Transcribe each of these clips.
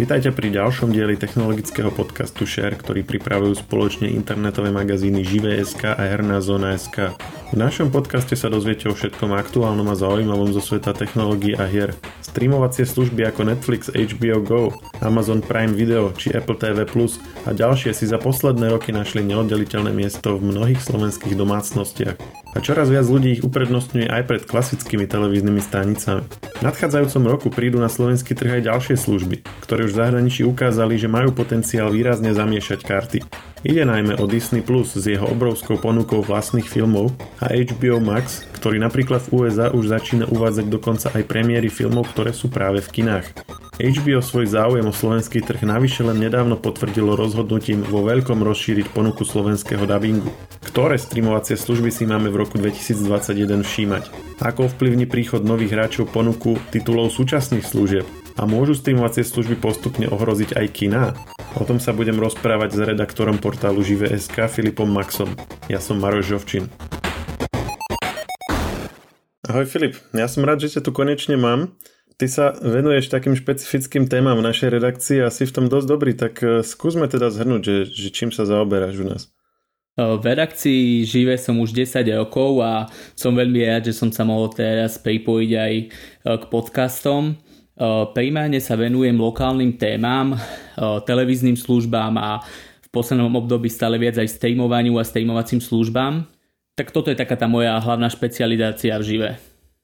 Vítajte pri ďalšom dieli technologického podcastu Share, ktorý pripravujú spoločne internetové magazíny Živé.sk a Herná zóna.sk. V našom podcaste sa dozviete o všetkom aktuálnom a zaujímavom zo sveta technológií a hier. Streamovacie služby ako Netflix, HBO Go, Amazon Prime Video či Apple TV Plus a ďalšie si za posledné roky našli neoddeliteľné miesto v mnohých slovenských domácnostiach. A čoraz viac ľudí ich uprednostňuje aj pred klasickými televíznymi stanicami. V nadchádzajúcom roku prídu na slovenský trh aj ďalšie služby, ktoré už v zahraničí ukázali, že majú potenciál výrazne zamiešať karty. Ide najmä o Disney Plus s jeho obrovskou ponukou vlastných filmov a HBO Max, ktorý napríklad v USA už začína uvádzať dokonca aj premiéry filmov, ktoré sú práve v kinách. HBO svoj záujem o slovenský trh navyše len nedávno potvrdilo rozhodnutím vo veľkom rozšíriť ponuku slovenského dubbingu. Ktoré streamovacie služby si máme v roku 2021 všímať? Ako ovplyvní príchod nových hráčov ponuku titulov súčasných služieb? A môžu streamovacie služby postupne ohroziť aj kina? O tom sa budem rozprávať s redaktorom portálu Žive.sk Filipom Maxom. Ja som Maroš Žovčin. Ahoj Filip, ja som rád, že ťa tu konečne mám. Ty sa venuješ takým špecifickým témam v našej redakcii a si v tom dosť dobrý, tak eh, skúsme teda zhrnúť, že, že čím sa zaoberáš u nás. V redakcii žive som už 10 rokov a som veľmi rád, že som sa mohol teraz pripojiť aj k podcastom. Primárne sa venujem lokálnym témam, televíznym službám a v poslednom období stále viac aj streamovaniu a streamovacím službám. Tak toto je taká tá moja hlavná špecializácia v žive.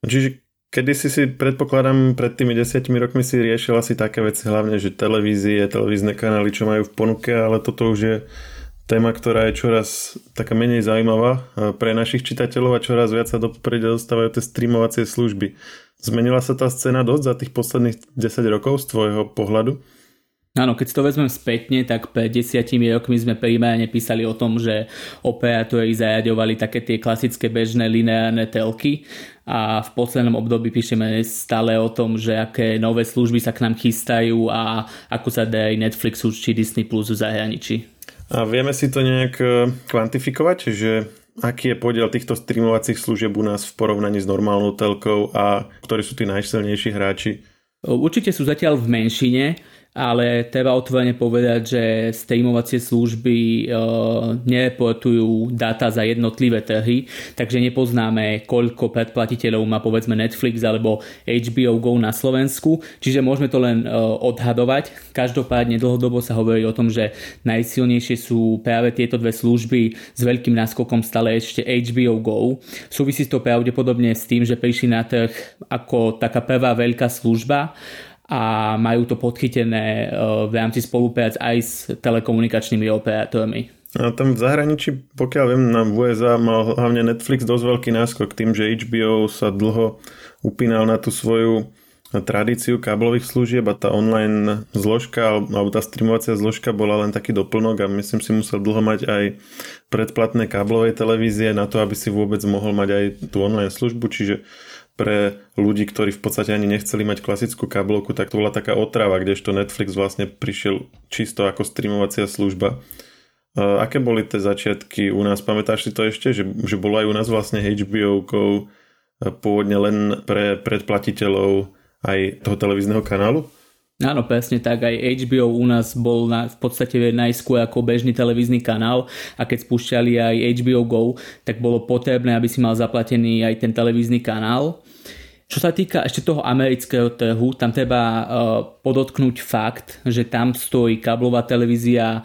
Čiže kedy si si, predpokladám, pred tými desiatimi rokmi si riešil asi také veci, hlavne, že televízie, televízne kanály, čo majú v ponuke, ale toto už je téma, ktorá je čoraz taká menej zaujímavá pre našich čitateľov a čoraz viac sa do popredia dostávajú tie streamovacie služby. Zmenila sa tá scéna dosť za tých posledných 10 rokov z tvojho pohľadu? Áno, keď to vezmem spätne, tak pred desiatimi rokmi sme primárne písali o tom, že operátori zariadovali také tie klasické bežné lineárne telky a v poslednom období píšeme stále o tom, že aké nové služby sa k nám chystajú a ako sa darí Netflixu či Disney Plus v zahraničí. A vieme si to nejak e, kvantifikovať, že aký je podiel týchto streamovacích služieb u nás v porovnaní s normálnou telkou a ktorí sú tí najsilnejší hráči? Určite sú zatiaľ v menšine ale treba otvorene povedať, že streamovacie služby e, nereportujú dáta za jednotlivé trhy, takže nepoznáme, koľko predplatiteľov má povedzme Netflix alebo HBO Go na Slovensku, čiže môžeme to len e, odhadovať. Každopádne dlhodobo sa hovorí o tom, že najsilnejšie sú práve tieto dve služby s veľkým náskokom stále ešte HBO Go. Súvisí to pravdepodobne s tým, že prišli na trh ako taká prvá veľká služba a majú to podchytené eh, v rámci spolupráce aj s telekomunikačnými operátormi. A tam v zahraničí, pokiaľ viem, na USA mal hlavne Netflix dosť veľký náskok tým, že HBO sa dlho upínal na tú svoju tradíciu káblových služieb a tá online zložka alebo tá streamovacia zložka bola len taký doplnok a myslím si musel dlho mať aj predplatné káblovej televízie na to, aby si vôbec mohol mať aj tú online službu, čiže pre ľudí, ktorí v podstate ani nechceli mať klasickú kabelku, tak to bola taká otrava, kdežto Netflix vlastne prišiel čisto ako streamovacia služba. Aké boli tie začiatky u nás? Pamätáš si to ešte, že, že bolo aj u nás vlastne HBO pôvodne len pre predplatiteľov aj toho televízneho kanálu? Áno, presne tak. Aj HBO u nás bol na, v podstate najskôr ako bežný televízny kanál a keď spúšťali aj HBO Go, tak bolo potrebné, aby si mal zaplatený aj ten televízny kanál. Čo sa týka ešte toho amerického trhu, tam treba uh, podotknúť fakt, že tam stojí káblová televízia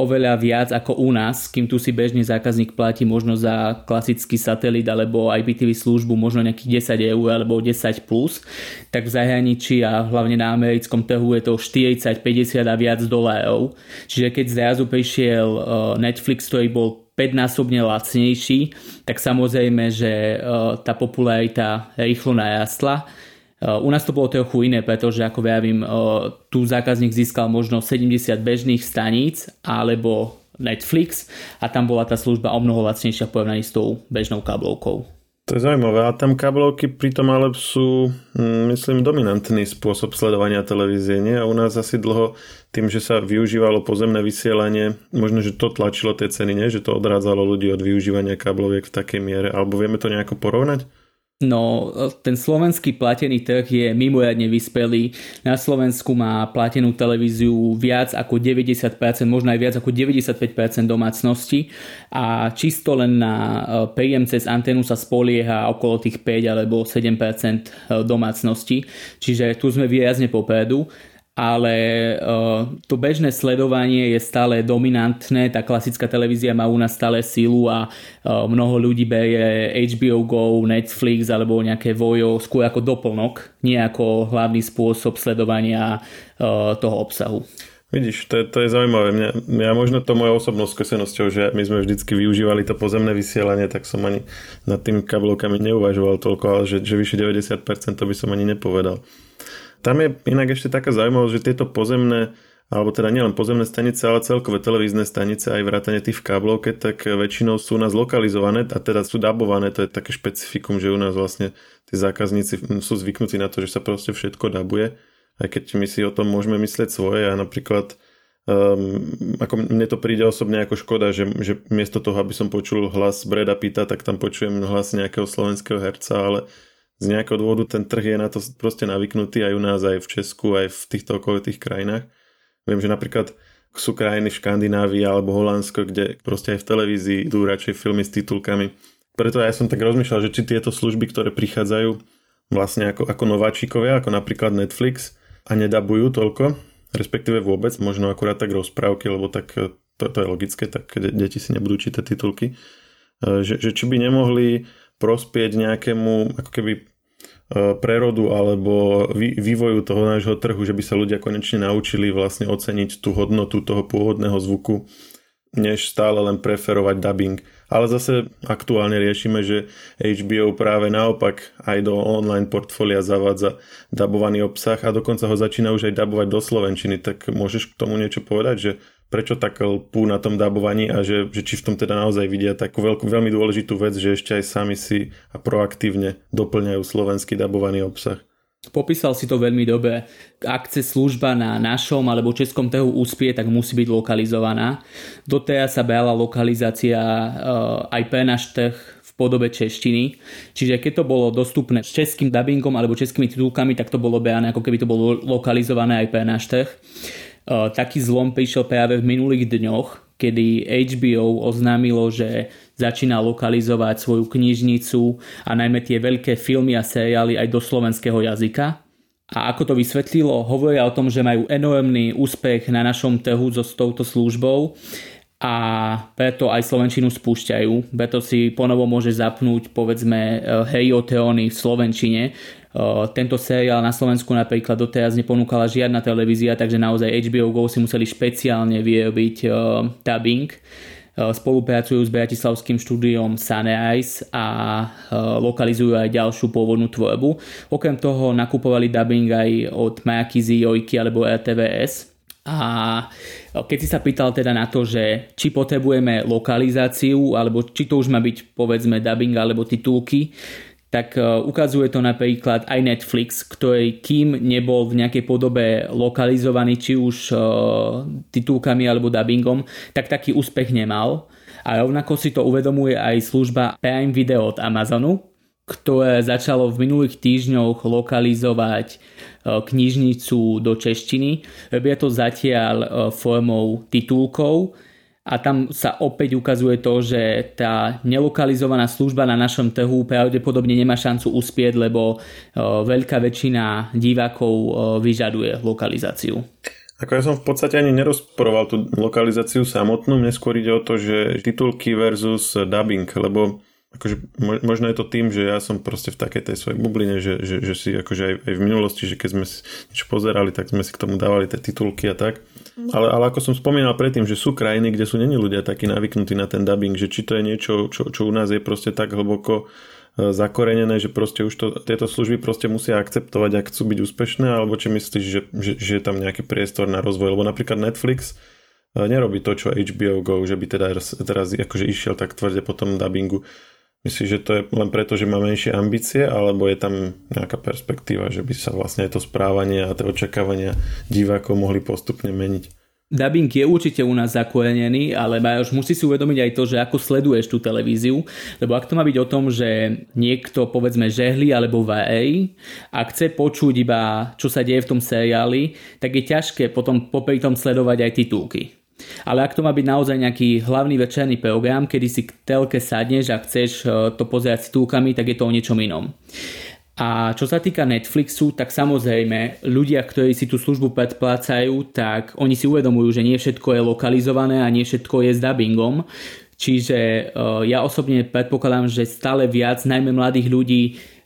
oveľa viac ako u nás, kým tu si bežne zákazník platí možno za klasický satelit alebo IPTV službu možno nejakých 10 eur alebo 10 plus, tak v zahraničí a hlavne na americkom trhu je to 40, 50 a viac dolárov. Čiže keď zrazu prišiel uh, Netflix, ktorý bol 5-násobne lacnejší, tak samozrejme, že e, tá popularita rýchlo narastla. U nás to bolo trochu iné, pretože ako vravím, tu zákazník získal možno 70 bežných staníc alebo Netflix a tam bola tá služba o mnoho lacnejšia porovnaní s tou bežnou kablovkou. To je zaujímavé. A tam kablovky pritom ale sú, mm, myslím, dominantný spôsob sledovania televízie. Nie? A u nás asi dlho tým, že sa využívalo pozemné vysielanie, možno, že to tlačilo tie ceny, nie? že to odrádzalo ľudí od využívania kabloviek v takej miere. Alebo vieme to nejako porovnať? No, ten slovenský platený trh je mimoriadne vyspelý. Na Slovensku má platenú televíziu viac ako 90%, možno aj viac ako 95% domácnosti a čisto len na e, príjem cez anténu sa spolieha okolo tých 5 alebo 7% e, domácnosti. Čiže tu sme výrazne popredu ale uh, to bežné sledovanie je stále dominantné, tá klasická televízia má u nás stále sílu a uh, mnoho ľudí berie HBO Go, Netflix alebo nejaké vojo skôr ako doplnok, nie ako hlavný spôsob sledovania uh, toho obsahu. Vidíš, to to je zaujímavé. Mňa, ja možno to mojou osobnou skúsenosťou, že my sme vždycky využívali to pozemné vysielanie, tak som ani nad tým kablovkami neuvažoval toľko, ale že, že vyše 90% to by som ani nepovedal. Tam je inak ešte taká zaujímavosť, že tieto pozemné alebo teda nielen pozemné stanice, ale celkové televízne stanice, aj vrátane tých v káblovke, tak väčšinou sú u nás lokalizované a teda sú dabované, to je také špecifikum, že u nás vlastne tí zákazníci sú zvyknutí na to, že sa proste všetko dabuje, aj keď my si o tom môžeme myslieť svoje a napríklad um, ako mne to príde osobne ako škoda, že, že miesto toho, aby som počul hlas Breda Pita, tak tam počujem hlas nejakého slovenského herca, ale z nejakého dôvodu ten trh je na to proste navyknutý aj u nás, aj v Česku, aj v týchto okolitých krajinách. Viem, že napríklad sú krajiny v Škandinávii alebo Holandsko, kde proste aj v televízii idú radšej filmy s titulkami. Preto ja som tak rozmýšľal, že či tieto služby, ktoré prichádzajú vlastne ako, ako nováčikovia, ako napríklad Netflix a nedabujú toľko, respektíve vôbec, možno akurát tak rozprávky, lebo tak to, to je logické, tak deti si nebudú čítať titulky, e, že, že či by nemohli prospieť nejakému ako keby e, prerodu alebo vývoju toho nášho trhu, že by sa ľudia konečne naučili vlastne oceniť tú hodnotu toho pôvodného zvuku, než stále len preferovať dubbing. Ale zase aktuálne riešime, že HBO práve naopak aj do online portfólia zavádza dabovaný obsah a dokonca ho začína už aj dabovať do slovenčiny. Tak môžeš k tomu niečo povedať, že prečo tak lpú na tom dabovaní a že, že či v tom teda naozaj vidia takú veľkú, veľmi dôležitú vec, že ešte aj sami si a proaktívne doplňajú slovenský dabovaný obsah. Popísal si to veľmi dobre. Ak chce služba na našom alebo českom trhu úspie, tak musí byť lokalizovaná. Doteraz sa brala lokalizácia eh, aj pre náš trh v podobe češtiny. Čiže keď to bolo dostupné s českým dubbingom alebo českými titulkami, tak to bolo beané, ako keby to bolo lokalizované aj pre náš trh. Eh, taký zlom prišiel práve v minulých dňoch, kedy HBO oznámilo, že začína lokalizovať svoju knižnicu a najmä tie veľké filmy a seriály aj do slovenského jazyka. A ako to vysvetlilo, hovoria o tom, že majú enormný úspech na našom trhu so s touto službou a preto aj Slovenčinu spúšťajú. Preto si ponovo môže zapnúť povedzme eh, Hej o v Slovenčine, tento seriál na Slovensku napríklad doteraz neponúkala žiadna televízia, takže naozaj HBO Go si museli špeciálne vyrobiť dubbing. Spolupracujú s bratislavským štúdiom Sunrise a lokalizujú aj ďalšiu pôvodnú tvorbu. Okrem toho nakupovali dubbing aj od Makizy, Jojky alebo RTVS. A keď si sa pýtal teda na to, že či potrebujeme lokalizáciu, alebo či to už má byť povedzme dubbing alebo titulky, tak e, ukazuje to napríklad aj Netflix, ktorý kým nebol v nejakej podobe lokalizovaný či už e, titulkami alebo dubbingom, tak taký úspech nemal. A rovnako si to uvedomuje aj služba Prime Video od Amazonu, ktoré začalo v minulých týždňoch lokalizovať e, knižnicu do češtiny. Robia to zatiaľ formou titulkov, a tam sa opäť ukazuje to, že tá nelokalizovaná služba na našom trhu pravdepodobne nemá šancu uspieť, lebo veľká väčšina divákov vyžaduje lokalizáciu. Ako ja som v podstate ani nerozporoval tú lokalizáciu samotnú, mne skôr ide o to, že titulky versus dubbing, lebo akože možno je to tým, že ja som proste v takej tej svojej bubline, že, že, že si akože aj, aj v minulosti, že keď sme si niečo pozerali, tak sme si k tomu dávali tie titulky a tak. Ale, ale ako som spomínal predtým, že sú krajiny, kde sú není ľudia takí navyknutí na ten dubbing, že či to je niečo, čo, čo u nás je proste tak hlboko e, zakorenené, že proste už to, tieto služby proste musia akceptovať, ak chcú byť úspešné, alebo či myslíš, že, že, že je tam nejaký priestor na rozvoj, lebo napríklad Netflix e, nerobí to, čo HBO Go, že by teda teraz akože išiel tak tvrde po tom dubbingu. Myslíš, že to je len preto, že má menšie ambície, alebo je tam nejaká perspektíva, že by sa vlastne to správanie a tie očakávania divákov mohli postupne meniť? dubbing je určite u nás zakorenený, ale Majoš musí si uvedomiť aj to, že ako sleduješ tú televíziu, lebo ak to má byť o tom, že niekto povedzme žehli alebo varej a chce počuť iba čo sa deje v tom seriáli, tak je ťažké potom popri tom sledovať aj titulky. Ale ak to má byť naozaj nejaký hlavný večerný program, kedy si k telke sadneš a chceš eh, to pozerať s titulkami, tak je to o niečom inom. A čo sa týka Netflixu, tak samozrejme ľudia, ktorí si tú službu predplácajú, tak oni si uvedomujú, že nie všetko je lokalizované a nie všetko je s dubbingom. Čiže uh, ja osobne predpokladám, že stále viac, najmä mladých ľudí,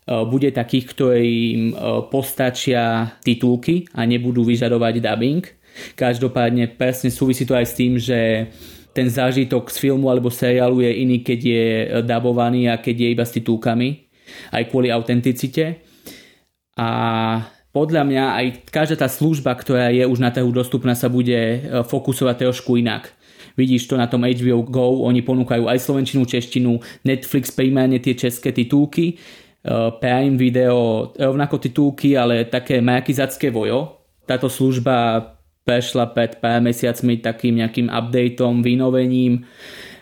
uh, bude takých, ktorým postačia titulky a nebudú vyžadovať dubbing. Každopádne presne súvisí to aj s tým, že ten zážitok z filmu alebo seriálu je iný, keď je dabovaný a keď je iba s titulkami aj kvôli autenticite. A podľa mňa aj každá tá služba, ktorá je už na trhu dostupná, sa bude e, fokusovať trošku inak. Vidíš to na tom HBO Go, oni ponúkajú aj slovenčinu, češtinu, Netflix primárne tie české titulky, e, Prime Video rovnako titulky, ale také markizacké vojo. Táto služba prešla pred pár mesiacmi takým nejakým updateom, vynovením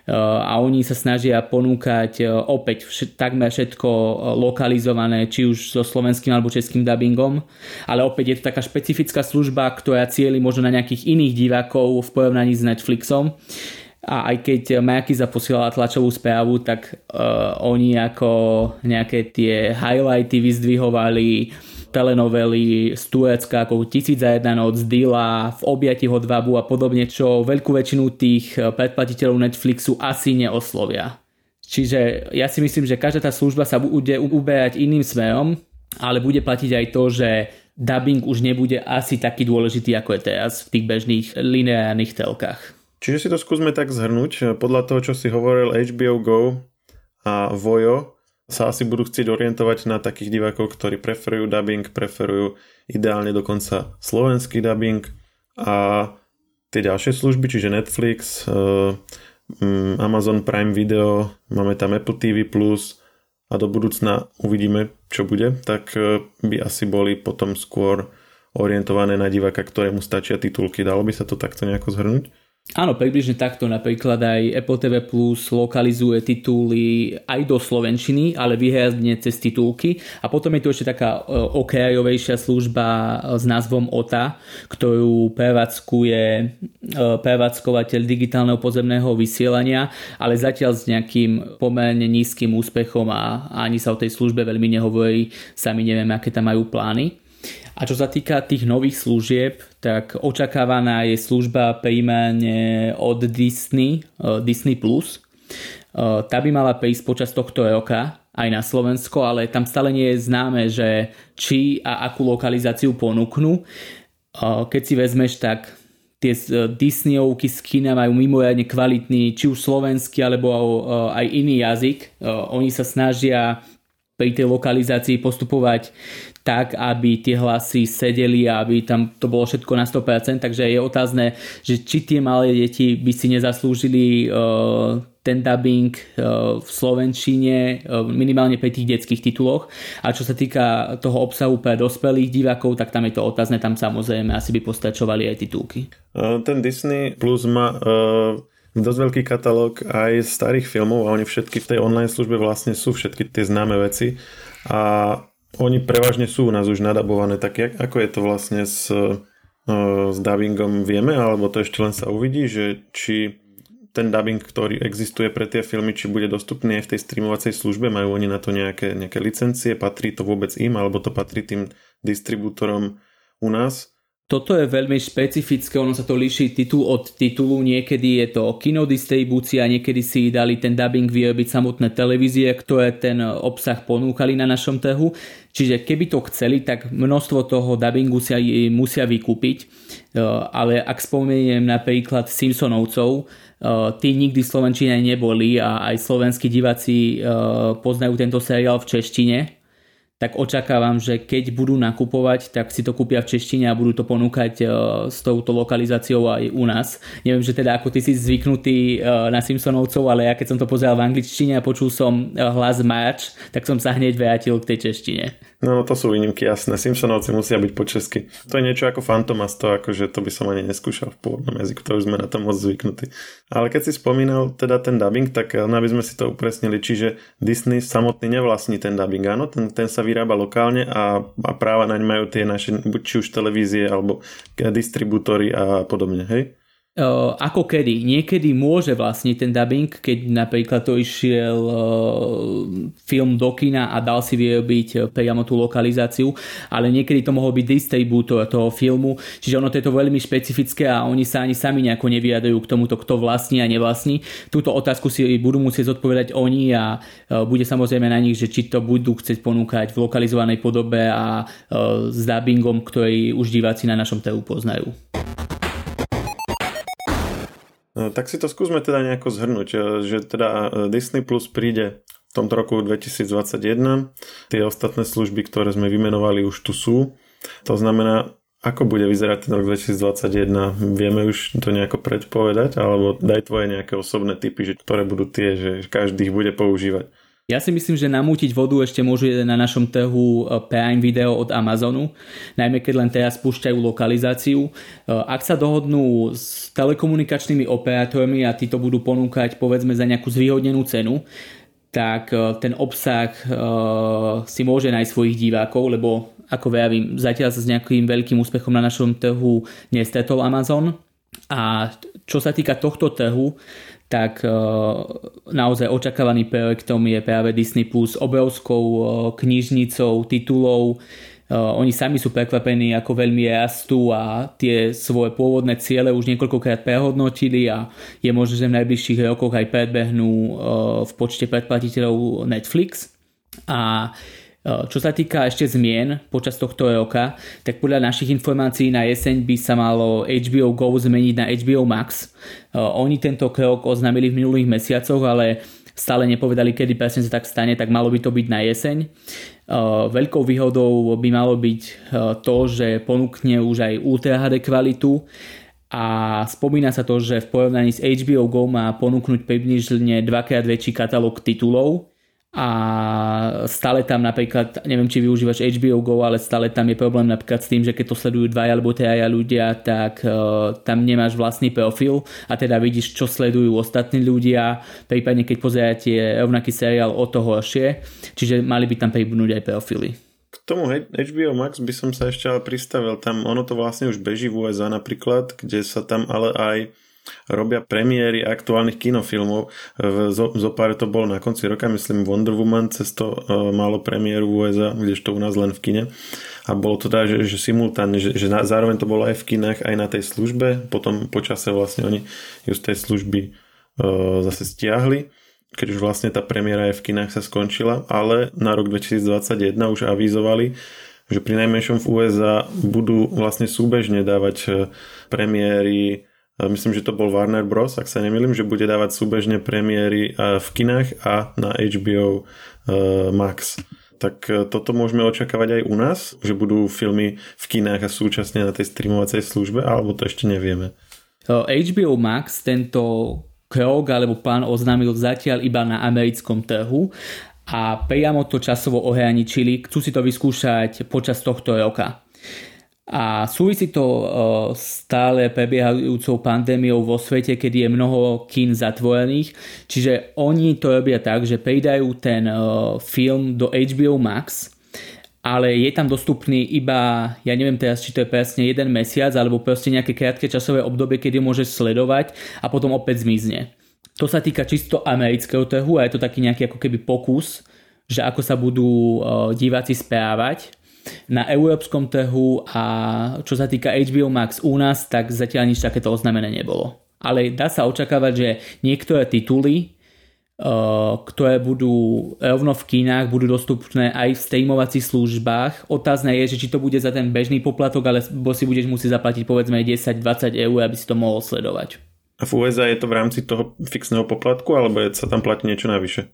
a oni sa snažia ponúkať e, opäť vš- takmer všetko e, lokalizované, či už so slovenským alebo českým dubbingom, ale opäť je to taká špecifická služba, ktorá cieli možno na nejakých iných divákov v porovnaní s Netflixom. A aj keď Majakiza posielala tlačovú správu, tak uh, oni ako nejaké tie highlighty vyzdvihovali telenovely z Turecka ako Tisíc za jedna noc, Dila, V objati hodvabu a podobne, čo veľkú väčšinu tých eh, predplatiteľov Netflixu asi neoslovia. Čiže ja si myslím, že každá tá služba sa bude uberať iným smerom, ale bude platiť aj to, že dubbing už nebude asi taký dôležitý ako je teraz v tých bežných lineárnych telkách. Čiže si to skúsme tak zhrnúť. Podľa toho, čo si hovoril HBO Go a Vojo, sa asi budú chcieť orientovať na takých divákov, ktorí preferujú dubbing, preferujú ideálne dokonca slovenský dubbing a tie ďalšie služby, čiže Netflix, eh, mm, Amazon Prime Video, máme tam Apple TV+, a do budúcna uvidíme, čo bude, tak eh, by asi boli potom skôr orientované na diváka, ktorému stačia titulky. Dalo by sa to takto nejako zhrnúť? Áno, približne takto. Napríklad aj Apple TV Plus lokalizuje tituly aj do slovenčiny, ale vyhľadne cez titulky. A potom je tu ešte taká e, okrajovejšia služba e, s názvom OTA, ktorú prevádzkuje e, prevádzkovateľ digitálneho pozemného vysielania, ale zatiaľ s nejakým pomerne nízkym úspechom a ani sa o tej službe veľmi nehovorí. Sami nevieme, aké tam majú plány. A čo sa týka tých nových služieb, tak očakávaná je služba primárne od Disney, uh, Disney+. Plus. Uh, tá by mala prísť počas tohto roka aj na Slovensko, ale tam stále nie je známe, že či a akú lokalizáciu ponúknú. Uh, keď si vezmeš, tak tie Disneyovky z kina majú mimoriadne kvalitný, či už slovenský alebo aj iný jazyk. Oni sa snažia pri tej lokalizácii postupovať tak, aby tie hlasy sedeli a aby tam to bolo všetko na 100%, takže je otázne, že či tie malé deti by si nezaslúžili uh, ten dubbing uh, v Slovenčine, uh, minimálne pri tých detských tituloch. A čo sa týka toho obsahu pre dospelých divákov, tak tam je to otázne, tam samozrejme asi by postačovali aj titulky. Ten Disney Plus má dosť veľký katalóg aj starých filmov a oni všetky v tej online službe vlastne sú všetky tie známe veci a oni prevažne sú u nás už nadabované, tak jak, ako je to vlastne s, uh, s dubbingom vieme, alebo to ešte len sa uvidí, že či ten dubbing, ktorý existuje pre tie filmy, či bude dostupný aj v tej streamovacej službe, majú oni na to nejaké, nejaké licencie, patrí to vôbec im, alebo to patrí tým distribútorom u nás toto je veľmi špecifické, ono sa to líši titul od titulu, niekedy je to kinodistribúcia, niekedy si dali ten dubbing vyrobiť samotné televízie, ktoré ten obsah ponúkali na našom trhu. Čiže keby to chceli, tak množstvo toho dubbingu si musia vykúpiť. E, ale ak spomeniem napríklad Simpsonovcov, e, tí nikdy v Slovenčine neboli a aj slovenskí diváci e, poznajú tento seriál v češtine, tak očakávam, že keď budú nakupovať, tak si to kúpia v češtine a budú to ponúkať uh, s touto lokalizáciou aj u nás. Neviem, že teda ako ty si zvyknutý uh, na Simpsonovcov, ale ja keď som to pozeral v angličtine a počul som uh, hlas March, tak som sa hneď vrátil k tej češtine. No, to sú výnimky, jasné. Simpsonovci musia byť po česky. To je niečo ako Fantomas, to akože to by som ani neskúšal v pôvodnom jazyku, to už sme na to moc zvyknutí. Ale keď si spomínal teda ten dubbing, tak aby sme si to upresnili, čiže Disney samotný nevlastní ten dubbing, áno, ten, ten sa vyrába lokálne a, a práva naň majú tie naše, buď či už televízie alebo distribútory a podobne, hej? Uh, ako kedy. Niekedy môže vlastniť ten dubbing, keď napríklad to išiel uh, film do kina a dal si vyrobiť uh, priamo tú lokalizáciu, ale niekedy to mohol byť distribútor toho filmu, čiže ono to je to veľmi špecifické a oni sa ani sami nejako nevyjadrujú k tomuto, kto vlastní a nevlastní. Túto otázku si budú musieť zodpovedať oni a bude samozrejme na nich, že či to budú chcieť ponúkať v lokalizovanej podobe a s dubbingom, ktorý už diváci na našom trhu poznajú. Tak si to skúsme teda nejako zhrnúť, e, že teda e, Disney Plus príde v tomto roku 2021. Tie ostatné služby, ktoré sme vymenovali, už tu sú. To znamená, ako bude vyzerať ten rok 2021? Vieme už to nejako predpovedať? Alebo daj tvoje nejaké osobné typy, že ktoré budú tie, že každý ich bude používať? Ja si myslím, že namútiť vodu ešte môžu na našom trhu e, Prime Video od Amazonu, najmä keď len teraz spúšťajú lokalizáciu. E, ak sa dohodnú s telekomunikačnými operátormi a títo budú ponúkať povedzme za nejakú zvýhodnenú cenu, tak e, ten obsah si môže nájsť svojich divákov, lebo ako vravím, zatiaľ sa s nejakým veľkým úspechom na našom trhu nestretol Amazon. A čo sa týka tohto trhu, tak e, naozaj očakávaný projektom je práve Disney Plus obrovskou e, knižnicou titulov. E, oni sami sú prekvapení, ako veľmi rastú a tie svoje pôvodné ciele už niekoľkokrát prehodnotili a je možné, že v najbližších rokoch aj predbehnú v počte predplatiteľov Netflix. A čo sa týka ešte zmien počas tohto roka, tak podľa našich informácií na jeseň by sa malo HBO Go zmeniť na HBO Max. Oni tento krok oznámili v minulých mesiacoch, ale stále nepovedali, kedy presne sa tak stane, tak malo by to byť na jeseň. Veľkou výhodou by malo byť to, že ponúkne už aj Ultra HD kvalitu a spomína sa to, že v porovnaní s HBO Go má ponúknuť približne dvakrát väčší katalóg titulov, a stále tam napríklad, neviem či využívaš HBO Go, ale stále tam je problém napríklad s tým, že keď to sledujú dvaja alebo traja ľudia, tak uh, tam nemáš vlastný profil a teda vidíš, čo sledujú ostatní ľudia, prípadne keď pozeráte rovnaký seriál o to horšie, čiže mali by tam pribudnúť aj profily. K tomu HBO Max by som sa ešte ale pristavil, tam ono to vlastne už beží v USA napríklad, kde sa tam ale aj robia premiéry aktuálnych kinofilmov. Zo, zo pár to bolo na konci roka, myslím Wonder Woman cez to uh, malo premiéru v USA, kdežto u nás len v kine. A bolo to teda, že, že simultánne, že, že na, zároveň to bolo aj v kinách, aj na tej službe. Potom počase vlastne oni ju z tej služby uh, zase stiahli keď už vlastne tá premiéra aj v kinách sa skončila, ale na rok 2021 už avizovali, že pri najmenšom v USA budú vlastne súbežne dávať e, premiéry myslím, že to bol Warner Bros., ak sa nemýlim, že bude dávať súbežne premiéry v kinách a na HBO e, Max. Tak e, toto môžeme očakávať aj u nás, že budú filmy v kinách a súčasne na tej streamovacej službe, alebo to ešte nevieme. HBO Max tento krok alebo plán oznámil zatiaľ iba na americkom trhu a priamo to časovo ohraničili, chcú si to vyskúšať počas tohto roka. A súvisí to e, stále prebiehajúcou pandémiou vo svete, kedy je mnoho kín zatvorených. Čiže oni to robia tak, že pridajú ten e, film do HBO Max, ale je tam dostupný iba, ja neviem teraz, či to je presne jeden mesiac, alebo proste nejaké krátke časové obdobie, kedy môžeš sledovať a potom opäť zmizne. To sa týka čisto amerického trhu a je to taký nejaký ako keby pokus, že ako sa budú e, diváci správať na európskom trhu a čo sa týka HBO Max u nás, tak zatiaľ nič takéto oznámené nebolo. Ale dá sa očakávať, že niektoré tituly, uh, ktoré budú rovno v kínach, budú dostupné aj v streamovacích službách. Otázne je, že či to bude za ten bežný poplatok, alebo si budeš musieť zaplatiť povedzme 10-20 eur, aby si to mohol sledovať. A v USA je to v rámci toho fixného poplatku, alebo sa tam platí niečo navyše?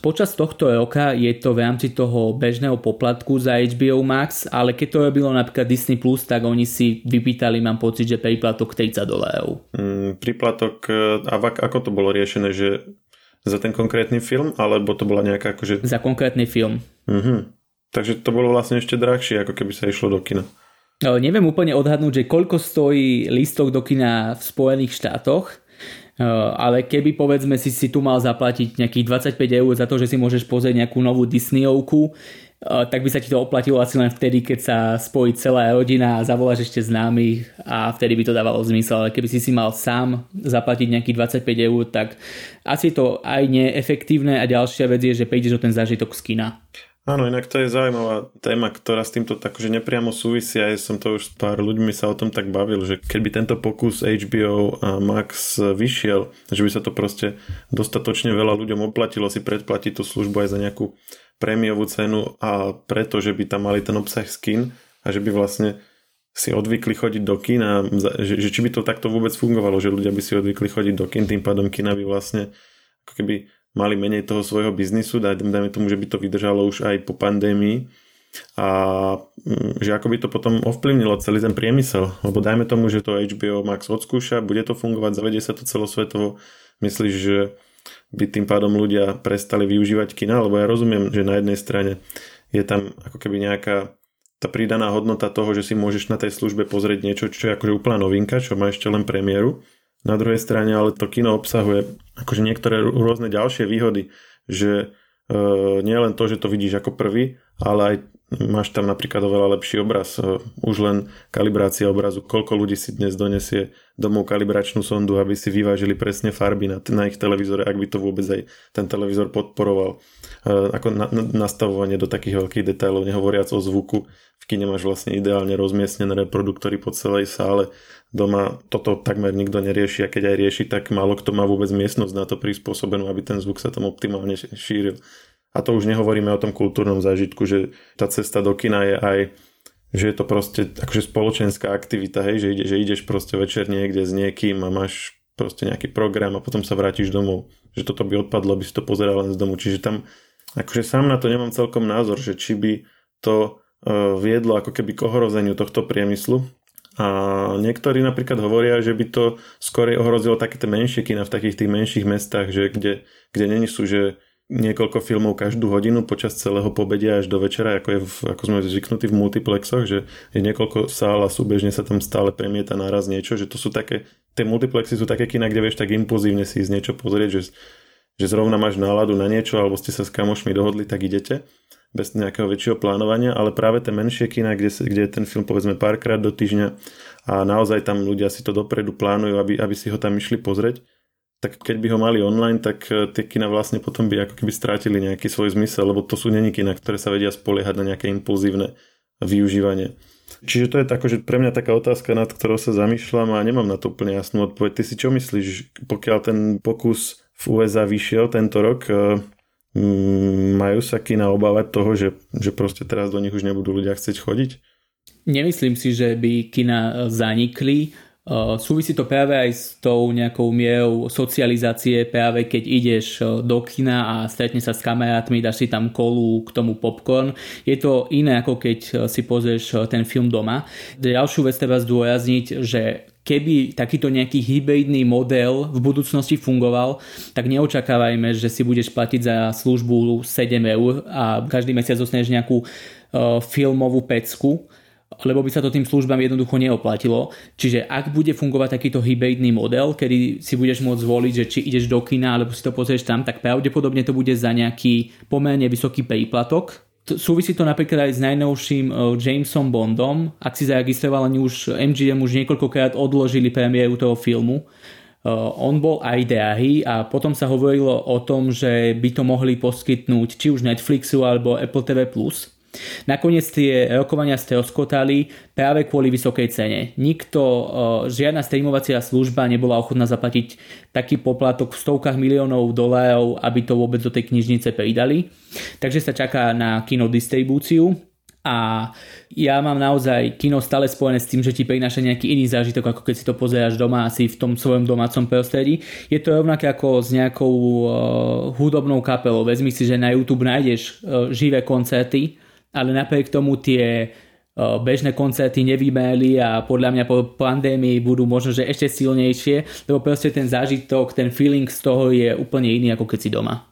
Počas tohto roka je to v rámci toho bežného poplatku za HBO Max, ale keď to robilo napríklad Disney+, Plus, tak oni si vypýtali, mám pocit, že príplatok 30 dolárov. Mm, príplatok, e, a ako to bolo riešené, že za ten konkrétny film, alebo to bola nejaká akože... Za konkrétny film. Mhm. Takže to bolo vlastne ešte drahšie, ako keby sa išlo do kina. No, neviem úplne odhadnúť, že koľko stojí listok do kina v Spojených štátoch, ale keby povedzme si si tu mal zaplatiť nejakých 25 eur za to, že si môžeš pozrieť nejakú novú Disneyovku, eh, tak by sa ti to oplatilo asi len vtedy, keď sa spojí celá rodina a zavoláš ešte známych a vtedy by to dávalo zmysel. Ale keby si si mal sám zaplatiť nejakých 25 eur, tak asi je to aj neefektívne a ďalšia vec je, že prídeš o ten zážitok z kina. Áno, inak to je zaujímavá téma, ktorá s týmto takže nepriamo súvisí. Ja som to už s pár ľuďmi sa o tom tak bavil, že keby tento pokus HBO a Max vyšiel, že by sa to proste dostatočne veľa ľuďom oplatilo si predplatiť tú službu aj za nejakú prémiovú cenu a preto, že by tam mali ten obsah skin a že by vlastne si odvykli chodiť do kina, že, že či by to takto vôbec fungovalo, že ľudia by si odvykli chodiť do kin, tým pádom kina by vlastne ako keby mali menej toho svojho biznisu, dajme tomu, že by to vydržalo už aj po pandémii. A mm, že ako by to potom ovplyvnilo celý ten priemysel, lebo dajme tomu, že to HBO Max odskúša, bude to fungovať, zavedie sa to celosvetovo, myslíš, že by tým pádom ľudia prestali využívať kina, lebo ja rozumiem, že na jednej strane je tam ako keby nejaká tá pridaná hodnota toho, že si môžeš na tej službe pozrieť niečo, čo je akože úplná novinka, čo má ešte len premiéru, na druhej strane ale to kino obsahuje akože niektoré rôzne ďalšie výhody, že e, nie len to, že to vidíš ako prvý, ale aj máš tam napríklad oveľa lepší obraz. E, už len kalibrácia obrazu, koľko ľudí si dnes donesie domov kalibračnú sondu, aby si vyvážili presne farby na, na ich televízore, ak by to vôbec aj ten televízor podporoval. E, ako na, na, nastavovanie do takých veľkých detailov, nehovoriac o zvuku. V kine máš vlastne ideálne rozmiestnené reproduktory po celej sále doma toto takmer nikto nerieši a keď aj rieši, tak málo kto má vôbec miestnosť na to prispôsobenú, aby ten zvuk sa tam optimálne šíril. A to už nehovoríme o tom kultúrnom zážitku, že tá cesta do kina je aj že je to proste akože spoločenská aktivita, hej, že, ide, že ideš proste večer niekde s niekým a máš proste nejaký program a potom sa vrátiš domov. Že toto by odpadlo, by si to pozeral len z domu. Čiže tam akože sám na to nemám celkom názor, že či by to uh, viedlo ako keby k ohrozeniu tohto priemyslu, a niektorí napríklad hovoria, že by to skôr ohrozilo také tie menšie kina v takých tých menších mestách, že kde, kde není sú, že niekoľko filmov každú hodinu počas celého pobedia až do večera, ako, je v, ako sme zvyknutí v multiplexoch, že je niekoľko sál a súbežne sa tam stále premieta naraz niečo, že to sú také, tie multiplexy sú také kina, kde vieš tak impulzívne si ísť niečo pozrieť, že, že zrovna máš náladu na niečo alebo ste sa s kamošmi dohodli, tak idete bez nejakého väčšieho plánovania, ale práve tie menšie kina, kde, kde je ten film povedzme párkrát do týždňa a naozaj tam ľudia si to dopredu plánujú, aby, aby si ho tam išli pozrieť, tak keď by ho mali online, tak e, tie kina vlastne potom by ako keby strátili nejaký svoj zmysel, lebo to sú není kina, ktoré sa vedia spoliehať na nejaké impulzívne využívanie. Čiže to je tako, že pre mňa taká otázka, nad ktorou sa zamýšľam a nemám na to úplne jasnú odpoveď. Ty si čo myslíš, pokiaľ ten pokus v USA vyšiel tento rok, e, majú sa kina obávať toho, že, že proste teraz do nich už nebudú ľudia chcieť chodiť? Nemyslím si, že by kina zanikli. Uh, súvisí to práve aj s tou nejakou mierou socializácie, práve keď ideš uh, do kina a stretne sa s kamarátmi, dáš si tam kolu, k tomu popcorn. Je to iné ako keď uh, si pozrieš ten film doma. Ďalšiu vec treba zdôrazniť, že keby takýto nejaký hybridný model v budúcnosti fungoval, tak neočakávajme, že si budeš platiť za službu 7 eur a každý mesiac dostaneš nejakú uh, filmovú pecku, lebo by sa to tým službám jednoducho neoplatilo. Čiže ak bude fungovať takýto hybridný model, kedy si budeš môcť zvoliť, že či ideš do kina alebo si to pozrieš tam, tak pravdepodobne to bude za nejaký pomerne vysoký príplatok, Súvisí to napríklad aj s najnovším uh, Jamesom Bondom. Ak si zaregistroval, ani už MGM už niekoľkokrát odložili premiéru toho filmu. Uh, on bol aj drahý a potom sa hovorilo o tom, že by to mohli poskytnúť či už Netflixu alebo Apple TV+. Nakoniec tie rokovania stroskotali práve kvôli vysokej cene. Nikto, žiadna streamovacia služba nebola ochotná zaplatiť taký poplatok v stovkách miliónov dolárov, aby to vôbec do tej knižnice pridali. Takže sa čaká na kinodistribúciu a ja mám naozaj kino stále spojené s tým, že ti prináša nejaký iný zážitok, ako keď si to pozeráš doma asi v tom svojom domácom prostredí. Je to rovnaké ako s nejakou uh, hudobnou kapelou. Vezmi si, že na YouTube nájdeš uh, živé koncerty, ale napriek tomu tie bežné koncerty nevymeli a podľa mňa po pandémii budú možno, že ešte silnejšie, lebo proste ten zážitok, ten feeling z toho je úplne iný, ako keď si doma.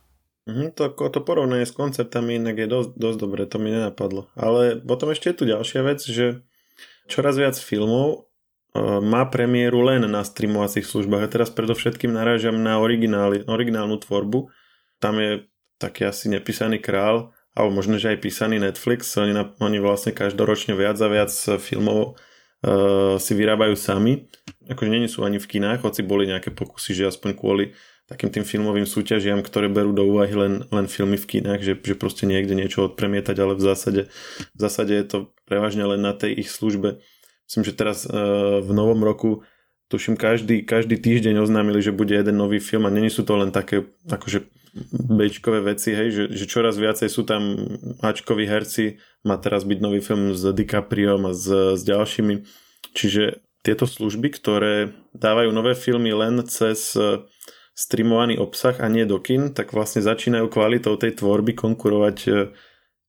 Mhm, to, to porovnanie s koncertami inak je dosť, dosť dobré, to mi nenapadlo. Ale potom ešte je tu ďalšia vec, že čoraz viac filmov má premiéru len na streamovacích službách. A teraz predovšetkým narážam na originálnu tvorbu. Tam je taký asi nepísaný král, alebo možno, že aj písaný Netflix. Oni, na, oni vlastne každoročne viac a viac filmov uh, si vyrábajú sami. Akože nie sú ani v kinách, hoci boli nejaké pokusy, že aspoň kvôli takým tým filmovým súťažiam, ktoré berú do úvahy len, len filmy v kinách, že, že proste niekde niečo odpremietať, ale v zásade, v zásade je to prevažne len na tej ich službe. Myslím, že teraz uh, v novom roku tuším každý, každý týždeň oznámili, že bude jeden nový film a není sú to len také akože bečkové veci, hej, že, že čoraz viacej sú tam Ačkoví herci, má teraz byť nový film s DiCapriom a s, s ďalšími. Čiže tieto služby, ktoré dávajú nové filmy len cez streamovaný obsah a nie do kin, tak vlastne začínajú kvalitou tej tvorby konkurovať e,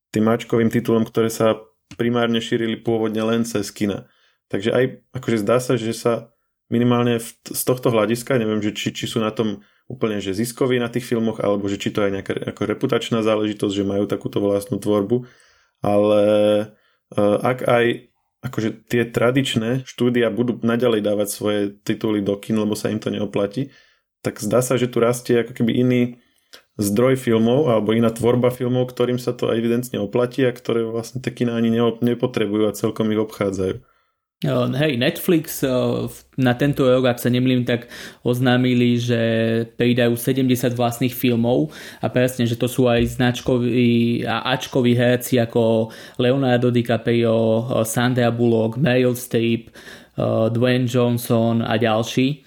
tým mačkovým titulom, ktoré sa primárne šírili pôvodne len cez kina. Takže aj akože zdá sa, že sa minimálne v, z tohto hľadiska, neviem, že či, či sú na tom úplne že ziskoví na tých filmoch, alebo že či to je nejaká ako reputačná záležitosť, že majú takúto vlastnú tvorbu, ale uh, ak aj akože tie tradičné štúdia budú naďalej dávať svoje tituly do kin, lebo sa im to neoplatí, tak zdá sa, že tu rastie ako keby iný zdroj filmov alebo iná tvorba filmov, ktorým sa to evidentne oplatí a ktoré vlastne tie kina ani nepotrebujú a celkom ich obchádzajú. Hej, Netflix na tento rok, ak sa nemlím, tak oznámili, že pridajú 70 vlastných filmov a presne, že to sú aj značkoví a ačkoví herci ako Leonardo DiCaprio, Sandra Bullock, Meryl Streep, Dwayne Johnson a ďalší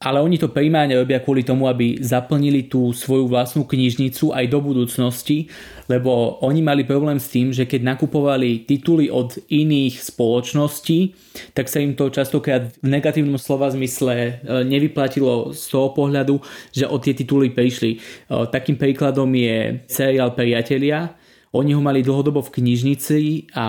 ale oni to primárne robia kvôli tomu, aby zaplnili tú svoju vlastnú knižnicu aj do budúcnosti, lebo oni mali problém s tým, že keď nakupovali tituly od iných spoločností, tak sa im to častokrát v negatívnom slova zmysle e, nevyplatilo z toho pohľadu, že od tie tituly prišli. E, takým príkladom je seriál Priatelia, oni ho mali dlhodobo v knižnici a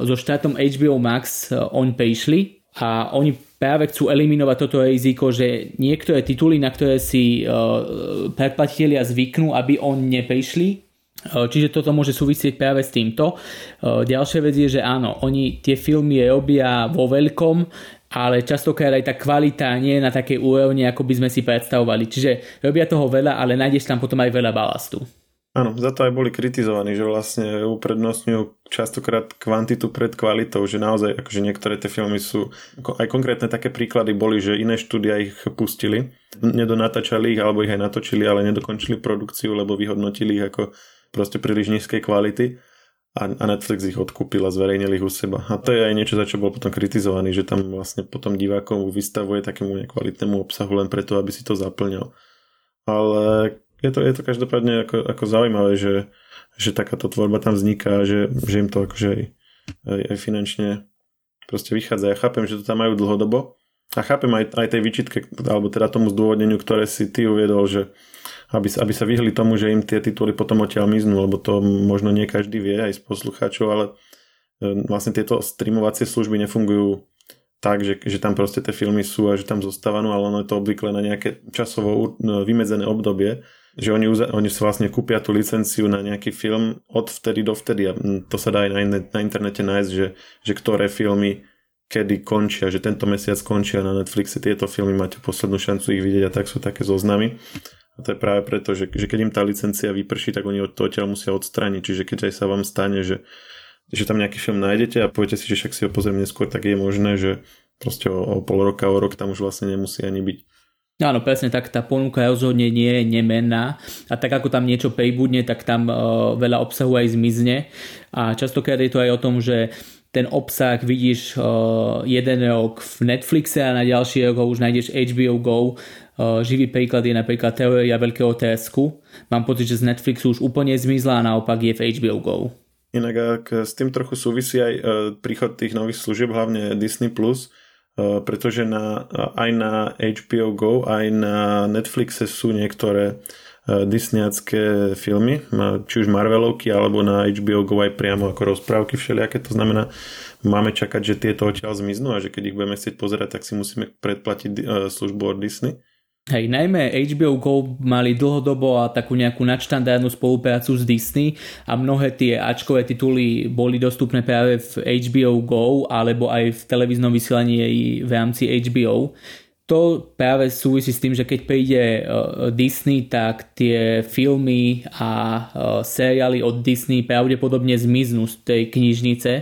so štátom HBO Max e, on prišli a oni práve chcú eliminovať toto riziko, že niektoré tituly, na ktoré si uh, predplatitelia zvyknú, aby on neprišli, uh, Čiže toto môže súvisieť práve s týmto. Uh, ďalšia vec je, že áno, oni tie filmy robia vo veľkom, ale častokrát aj tá kvalita nie je na takej úrovni, ako by sme si predstavovali. Čiže robia toho veľa, ale nájdeš tam potom aj veľa balastu. Áno, za to aj boli kritizovaní, že vlastne uprednostňujú častokrát kvantitu pred kvalitou, že naozaj akože niektoré tie filmy sú, aj konkrétne také príklady boli, že iné štúdia ich pustili, nedonatáčali ich alebo ich aj natočili, ale nedokončili produkciu, lebo vyhodnotili ich ako proste príliš nízkej kvality a, Netflix ich odkúpil a zverejnil ich u seba. A to je aj niečo, za čo bol potom kritizovaný, že tam vlastne potom divákom vystavuje takému nekvalitnému obsahu len preto, aby si to zaplňal. Ale je to, je to každopádne ako, ako zaujímavé, že, že takáto tvorba tam vzniká, že, že im to akože aj, aj, aj finančne proste vychádza. Ja chápem, že to tam majú dlhodobo a chápem aj, aj tej výčitke, alebo teda tomu zdôvodneniu, ktoré si ty uviedol, že aby, aby sa vyhli tomu, že im tie tituly potom odtiaľ miznú, lebo to možno nie každý vie aj z poslucháčov, ale e, vlastne tieto streamovacie služby nefungujú tak, že, že tam proste tie filmy sú a že tam zostávajú, ale ono je to obvykle na nejaké časovo e, vymedzené obdobie že oni, oni si vlastne kúpia tú licenciu na nejaký film od vtedy do vtedy a to sa dá aj na, na internete nájsť, že, že ktoré filmy kedy končia, že tento mesiac končia na Netflixe tieto filmy, máte poslednú šancu ich vidieť a tak sú také zoznamy. A to je práve preto, že, že keď im tá licencia vyprší, tak oni od toho odtiaľ musia odstrániť. Čiže keď aj sa vám stane, že, že tam nejaký film nájdete a poviete si, že však si ho pozriem neskôr, tak je možné, že proste o, o pol roka, o rok tam už vlastne nemusí ani byť. Áno, presne tak, tá ponuka rozhodne nie je nemenná a tak ako tam niečo pribudne, tak tam uh, veľa obsahu aj zmizne a častokrát je to aj o tom, že ten obsah vidíš uh, jeden rok v Netflixe a na ďalší rok ho už nájdeš HBO Go. Uh, živý príklad je napríklad Teória veľkého tresku. Mám pocit, že z Netflixu už úplne zmizla a naopak je v HBO Go. Inak ak s tým trochu súvisí aj príchod tých nových služieb, hlavne Disney+, Plus, pretože na, aj na HBO Go, aj na Netflixe sú niektoré disneyacké filmy, či už Marvelovky, alebo na HBO Go aj priamo ako rozprávky všelijaké. To znamená, máme čakať, že tieto odtiaľ zmiznú a že keď ich budeme chcieť pozerať, tak si musíme predplatiť službu od Disney. Hej, najmä HBO Go mali dlhodobo a takú nejakú nadštandardnú spoluprácu s Disney a mnohé tie Ačkové tituly boli dostupné práve v HBO Go alebo aj v televíznom vysielaní v rámci HBO to práve súvisí s tým, že keď príde uh, Disney, tak tie filmy a uh, seriály od Disney pravdepodobne zmiznú z tej knižnice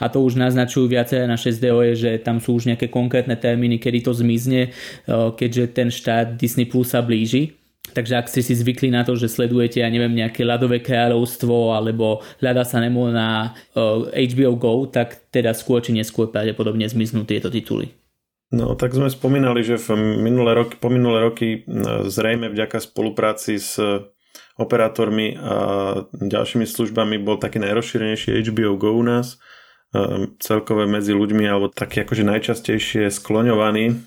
a to už naznačujú viaceré naše zdroje, že tam sú už nejaké konkrétne termíny, kedy to zmizne, uh, keďže ten štát Disney Plus sa blíži. Takže ak ste si zvykli na to, že sledujete, ja neviem, nejaké ľadové kráľovstvo alebo hľadá sa Nemo na HBO Go, tak teda skôr či neskôr pravdepodobne zmiznú tieto tituly. No tak sme spomínali, že v minulé roky, po minulé roky zrejme vďaka spolupráci s operátormi a ďalšími službami bol taký najrozšírenejší HBO Go u nás. Celkové medzi ľuďmi, alebo taký akože najčastejšie skloňovaný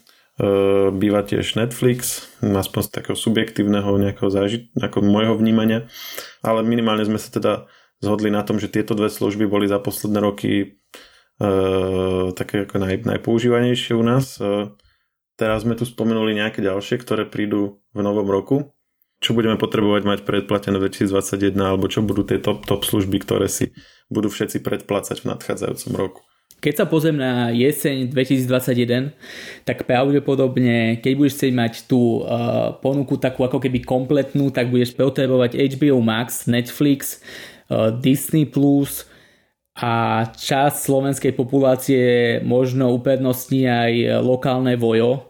býva tiež Netflix, aspoň z takého subjektívneho nejakého zážit, ako môjho vnímania, ale minimálne sme sa teda zhodli na tom, že tieto dve služby boli za posledné roky také ako naj, najpoužívanejšie u nás. Uh, teraz sme tu spomenuli nejaké ďalšie, ktoré prídu v novom roku. Čo budeme potrebovať mať predplatené 2021, alebo čo budú tie top, top služby, ktoré si budú všetci predplácať v nadchádzajúcom roku. Keď sa pozriem na jeseň 2021, tak pravdepodobne, keď budeš chcieť mať tú uh, ponuku takú ako keby kompletnú, tak budeš potrebovať HBO Max, Netflix, uh, Disney+, Plus, a časť slovenskej populácie možno uprednostní aj lokálne vojo,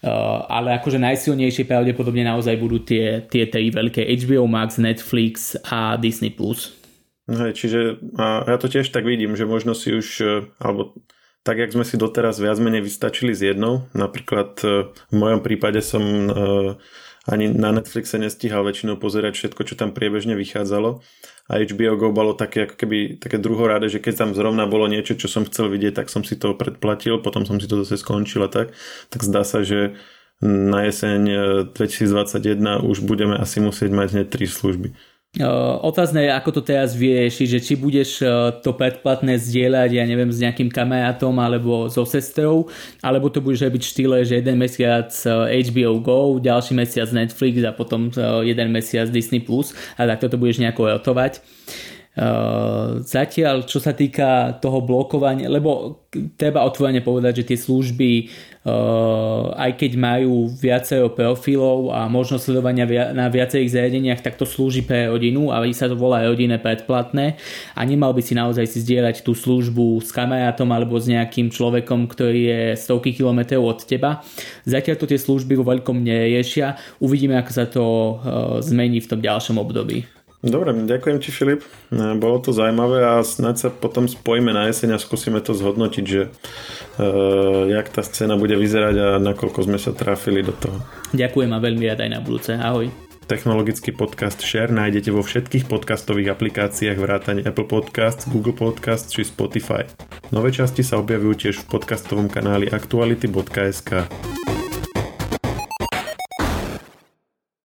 eh, ale akože najsilnejšie pravdepodobne naozaj budú tie, tie tri veľké HBO Max, Netflix a Disney+. Hej, čiže ja to tiež tak vidím, že možno si už, eh, alebo tak, jak sme si doteraz viac menej vystačili s jednou, napríklad eh, v mojom prípade som ani na Netflixe nestíhal väčšinou pozerať všetko, čo tam priebežne vychádzalo a HBO Go bolo také ako keby také druhoráde, že keď tam zrovna bolo niečo, čo som chcel vidieť, tak som si to predplatil, potom som si to zase skončil a tak, tak zdá sa, že na jeseň 2021 už budeme asi musieť mať hneď tri služby. Otázne je, ako to teraz vyriešiť, že či budeš to predplatné zdieľať, ja neviem, s nejakým kamarátom alebo so sestrou, alebo to budeš robiť štýle, že jeden mesiac HBO Go, ďalší mesiac Netflix a potom jeden mesiac Disney+, a takto to budeš nejako rotovať. Zatiaľ, čo sa týka toho blokovania, lebo treba otvorene povedať, že tie služby, aj keď majú viacero profilov a možnosť sledovania na viacerých zariadeniach, tak to slúži pre rodinu a sa to volá rodinné predplatné a nemal by si naozaj si zdieľať tú službu s kamarátom alebo s nejakým človekom, ktorý je stovky kilometrov od teba. Zatiaľ to tie služby vo veľkom neriešia. Uvidíme, ako sa to zmení v tom ďalšom období. Dobre, ďakujem ti Filip. E, bolo to zaujímavé a snáď sa potom spojíme na jeseň a skúsime to zhodnotiť, že uh, jak tá scéna bude vyzerať a nakoľko sme sa trafili do toho. Ďakujem a veľmi rád aj na budúce. Ahoj. Technologický podcast Share nájdete vo všetkých podcastových aplikáciách vrátane Apple Podcast, Google Podcast či Spotify. Nové časti sa objavujú tiež v podcastovom kanáli aktuality.sk.